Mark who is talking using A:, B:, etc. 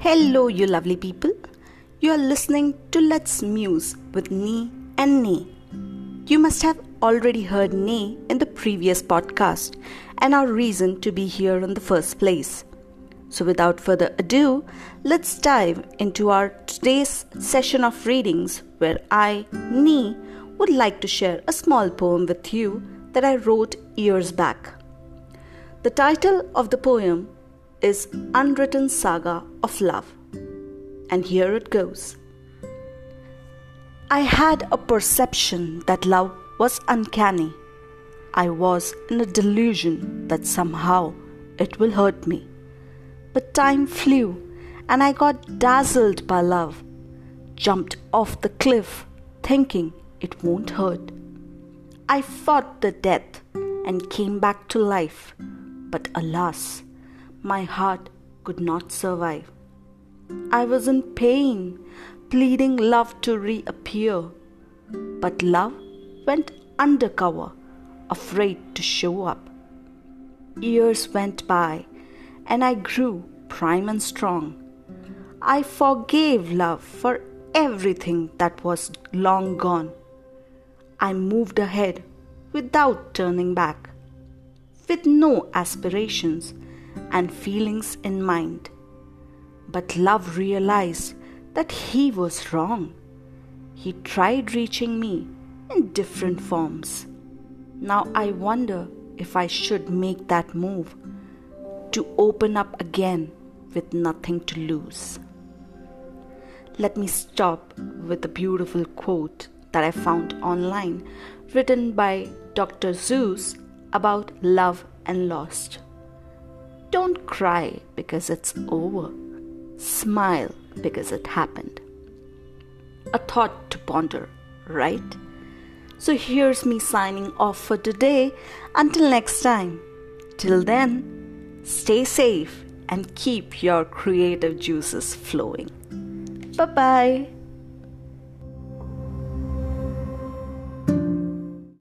A: Hello, you lovely people. You are listening to Let's Muse with Nee and Nee. You must have already heard Nee in the previous podcast and our reason to be here in the first place. So, without further ado, let's dive into our today's session of readings where I, Nee, would like to share a small poem with you that I wrote years back. The title of the poem is Unwritten Saga of Love. And here it goes. I had a perception that love was uncanny. I was in a delusion that somehow it will hurt me. But time flew and I got dazzled by love, jumped off the cliff thinking it won't hurt. I fought the death and came back to life, but alas, my heart could not survive. I was in pain, pleading love to reappear. But love went undercover, afraid to show up. Years went by, and I grew prime and strong. I forgave love for everything that was long gone. I moved ahead without turning back, with no aspirations and feelings in mind. But love realized that he was wrong. He tried reaching me in different forms. Now I wonder if I should make that move to open up again with nothing to lose. Let me stop with a beautiful quote that I found online written by Dr. Seuss about love and lost. Don't cry because it's over. Smile because it happened. A thought to ponder, right? So here's me signing off for today. Until next time. Till then, stay safe and keep your creative juices flowing. Bye bye.